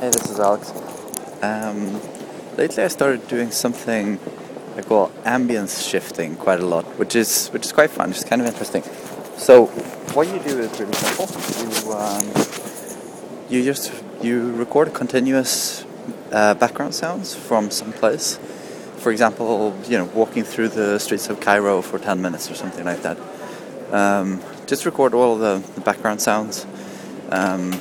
Hey, this is Alex. Um, lately, I started doing something I call ambience shifting quite a lot, which is which is quite fun. It's kind of interesting. So, what you do is really simple. You um, you just you record continuous uh, background sounds from some place. For example, you know, walking through the streets of Cairo for ten minutes or something like that. Um, just record all the, the background sounds. Um,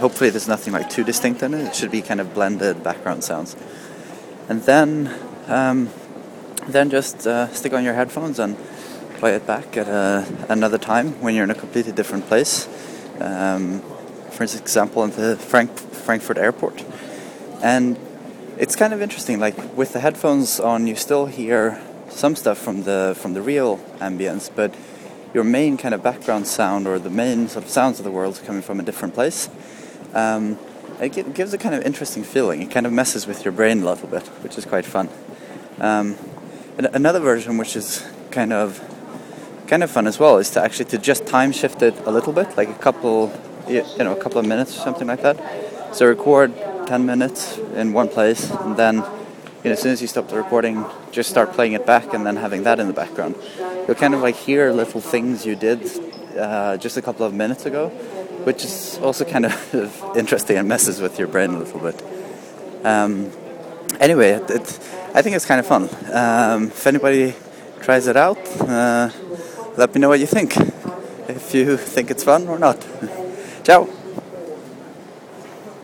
hopefully there's nothing like too distinct in it. It should be kind of blended background sounds. And then um, then just uh, stick on your headphones and play it back at a, another time when you're in a completely different place. Um, for example, in the Frank- Frankfurt airport. And it's kind of interesting. Like with the headphones on, you still hear some stuff from the from the real ambience, but your main kind of background sound or the main sort of sounds of the world is coming from a different place um, it gives a kind of interesting feeling. It kind of messes with your brain a little bit, which is quite fun. Um, another version, which is kind of kind of fun as well, is to actually to just time shift it a little bit, like a couple, you know, a couple of minutes or something like that. So record 10 minutes in one place, and then you know, as soon as you stop the recording, just start playing it back, and then having that in the background. You'll kind of like hear little things you did uh, just a couple of minutes ago which is also kind of interesting and messes with your brain a little bit. Um, anyway, it, it, I think it's kind of fun. Um, if anybody tries it out, uh, let me know what you think. If you think it's fun or not. Ciao!